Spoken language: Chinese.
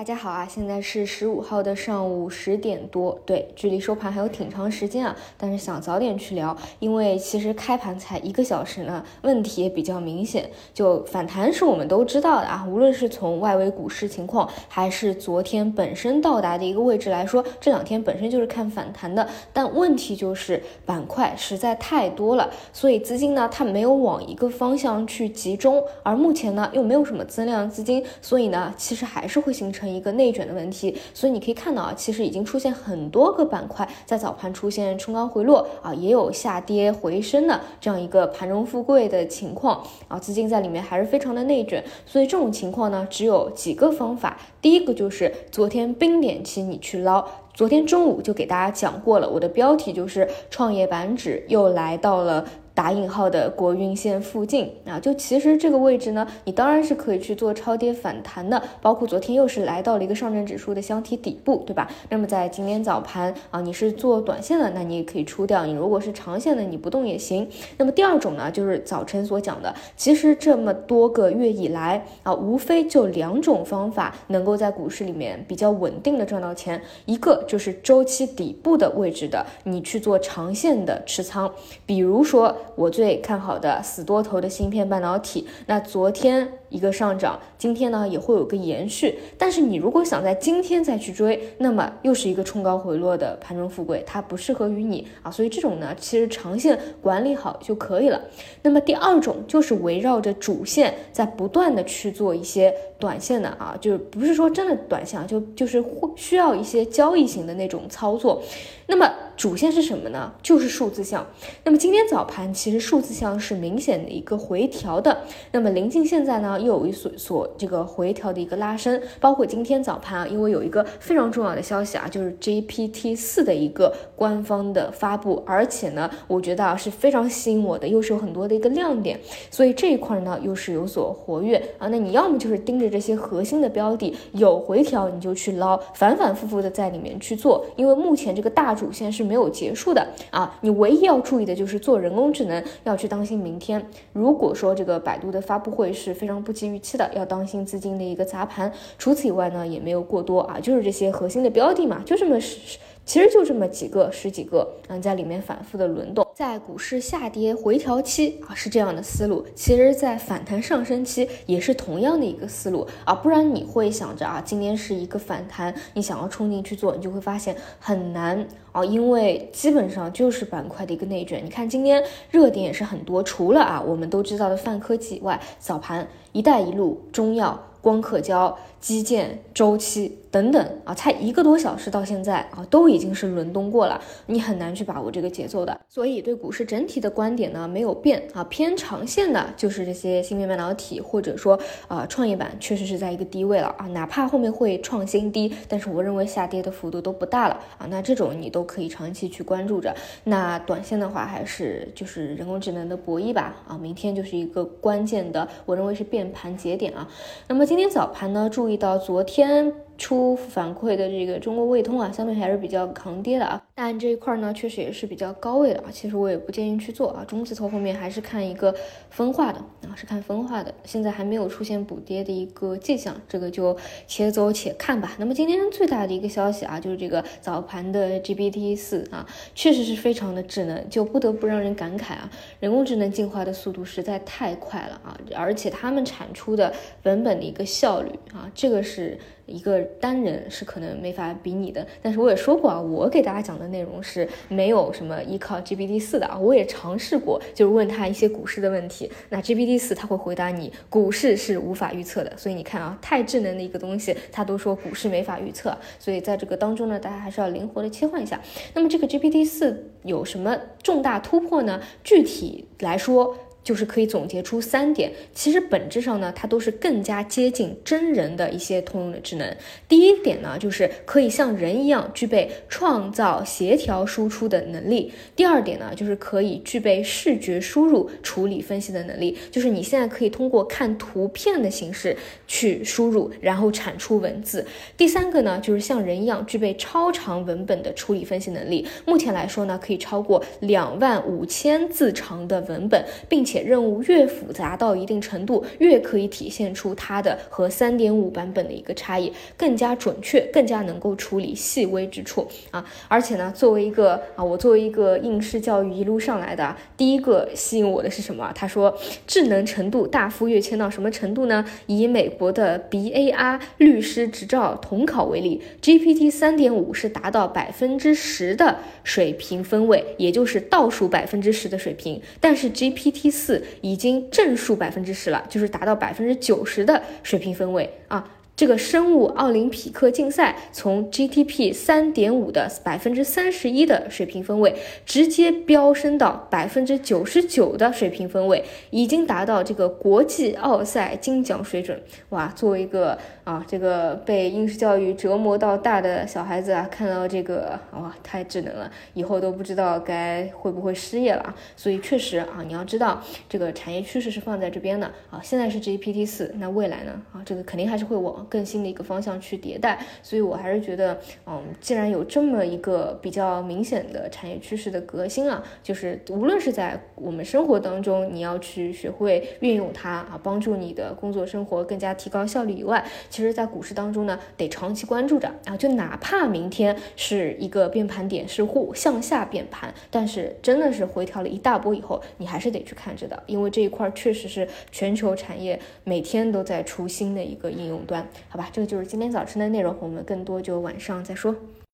大家好啊，现在是十五号的上午十点多，对，距离收盘还有挺长时间啊，但是想早点去聊，因为其实开盘才一个小时呢，问题也比较明显。就反弹是我们都知道的啊，无论是从外围股市情况，还是昨天本身到达的一个位置来说，这两天本身就是看反弹的。但问题就是板块实在太多了，所以资金呢它没有往一个方向去集中，而目前呢又没有什么增量资金，所以呢其实还是会形成。一个内卷的问题，所以你可以看到啊，其实已经出现很多个板块在早盘出现冲高回落啊，也有下跌回升的这样一个盘中富贵的情况啊，资金在里面还是非常的内卷，所以这种情况呢，只有几个方法，第一个就是昨天冰点期你去捞，昨天中午就给大家讲过了，我的标题就是创业板指又来到了。打引号的国运线附近啊，就其实这个位置呢，你当然是可以去做超跌反弹的，包括昨天又是来到了一个上证指数的箱体底部，对吧？那么在今天早盘啊，你是做短线的，那你也可以出掉；你如果是长线的，你不动也行。那么第二种呢，就是早晨所讲的，其实这么多个月以来啊，无非就两种方法能够在股市里面比较稳定的赚到钱，一个就是周期底部的位置的，你去做长线的持仓，比如说。我最看好的死多头的芯片半导体，那昨天一个上涨，今天呢也会有个延续。但是你如果想在今天再去追，那么又是一个冲高回落的盘中富贵，它不适合于你啊。所以这种呢，其实长线管理好就可以了。那么第二种就是围绕着主线在不断的去做一些短线的啊，就是不是说真的短线，就就是会需要一些交易型的那种操作。那么主线是什么呢？就是数字项。那么今天早盘其实数字项是明显的一个回调的。那么临近现在呢，又有一所所这个回调的一个拉升。包括今天早盘啊，因为有一个非常重要的消息啊，就是 GPT 四的一个官方的发布，而且呢，我觉得啊是非常吸引我的，又是有很多的一个亮点。所以这一块呢，又是有所活跃啊。那你要么就是盯着这些核心的标的，有回调你就去捞，反反复复的在里面去做，因为目前这个大主线是。没有结束的啊！你唯一要注意的就是做人工智能要去当心明天。如果说这个百度的发布会是非常不及预期的，要当心资金的一个砸盘。除此以外呢，也没有过多啊，就是这些核心的标的嘛，就这么，其实就这么几个十几个嗯，在里面反复的轮动。在股市下跌回调期啊，是这样的思路。其实，在反弹上升期也是同样的一个思路啊，不然你会想着啊，今天是一个反弹，你想要冲进去做，你就会发现很难。啊，因为基本上就是板块的一个内卷。你看今天热点也是很多，除了啊我们都知道的泛科技以外，早盘“一带一路”、中药。光刻胶、基建、周期等等啊，才一个多小时到现在啊，都已经是轮动过了，你很难去把握这个节奏的。所以对股市整体的观点呢没有变啊，偏长线的就是这些芯片半导体，或者说啊创业板确实是在一个低位了啊，哪怕后面会创新低，但是我认为下跌的幅度都不大了啊，那这种你都可以长期去关注着。那短线的话还是就是人工智能的博弈吧啊，明天就是一个关键的，我认为是变盘节点啊。那么。今天早盘呢，注意到昨天。出反馈的这个中国卫通啊，相对还是比较抗跌的啊，但这一块呢，确实也是比较高位的啊。其实我也不建议去做啊，中字头后面还是看一个分化的啊，是看分化的。现在还没有出现补跌的一个迹象，这个就且走且看吧。那么今天最大的一个消息啊，就是这个早盘的 GPT 四啊，确实是非常的智能，就不得不让人感慨啊，人工智能进化的速度实在太快了啊，而且他们产出的文本的一个效率啊，这个是。一个单人是可能没法比拟的，但是我也说过啊，我给大家讲的内容是没有什么依靠 GPT 四的啊，我也尝试过，就是问他一些股市的问题，那 GPT 四他会回答你股市是无法预测的，所以你看啊，太智能的一个东西，他都说股市没法预测，所以在这个当中呢，大家还是要灵活的切换一下。那么这个 GPT 四有什么重大突破呢？具体来说。就是可以总结出三点，其实本质上呢，它都是更加接近真人的一些通用的智能。第一点呢，就是可以像人一样具备创造、协调、输出的能力。第二点呢，就是可以具备视觉输入、处理、分析的能力。就是你现在可以通过看图片的形式去输入，然后产出文字。第三个呢，就是像人一样具备超长文本的处理分析能力。目前来说呢，可以超过两万五千字长的文本，并且。且任务越复杂到一定程度，越可以体现出它的和三点五版本的一个差异，更加准确，更加能够处理细微之处啊！而且呢，作为一个啊，我作为一个应试教育一路上来的，第一个吸引我的是什么？他说智能程度大幅跃迁到什么程度呢？以美国的 BAR 律师执照统考为例，GPT 三点五是达到百分之十的水平分位，也就是倒数百分之十的水平，但是 GPT 四已经正数百分之十了，就是达到百分之九十的水平分位啊。这个生物奥林匹克竞赛从 GTP 三点五的百分之三十一的水平分位，直接飙升到百分之九十九的水平分位，已经达到这个国际奥赛金奖水准。哇，作为一个啊这个被应试教育折磨到大的小孩子啊，看到这个哇太智能了，以后都不知道该会不会失业了啊。所以确实啊，你要知道这个产业趋势是放在这边的啊。现在是 GPT 四，那未来呢啊，这个肯定还是会往。更新的一个方向去迭代，所以我还是觉得，嗯，既然有这么一个比较明显的产业趋势的革新啊，就是无论是在我们生活当中，你要去学会运用它啊，帮助你的工作生活更加提高效率以外，其实，在股市当中呢，得长期关注着啊，就哪怕明天是一个变盘点是户向下变盘，但是真的是回调了一大波以后，你还是得去看着的，因为这一块确实是全球产业每天都在出新的一个应用端。好吧，这个就是今天早晨的内容，我们更多就晚上再说。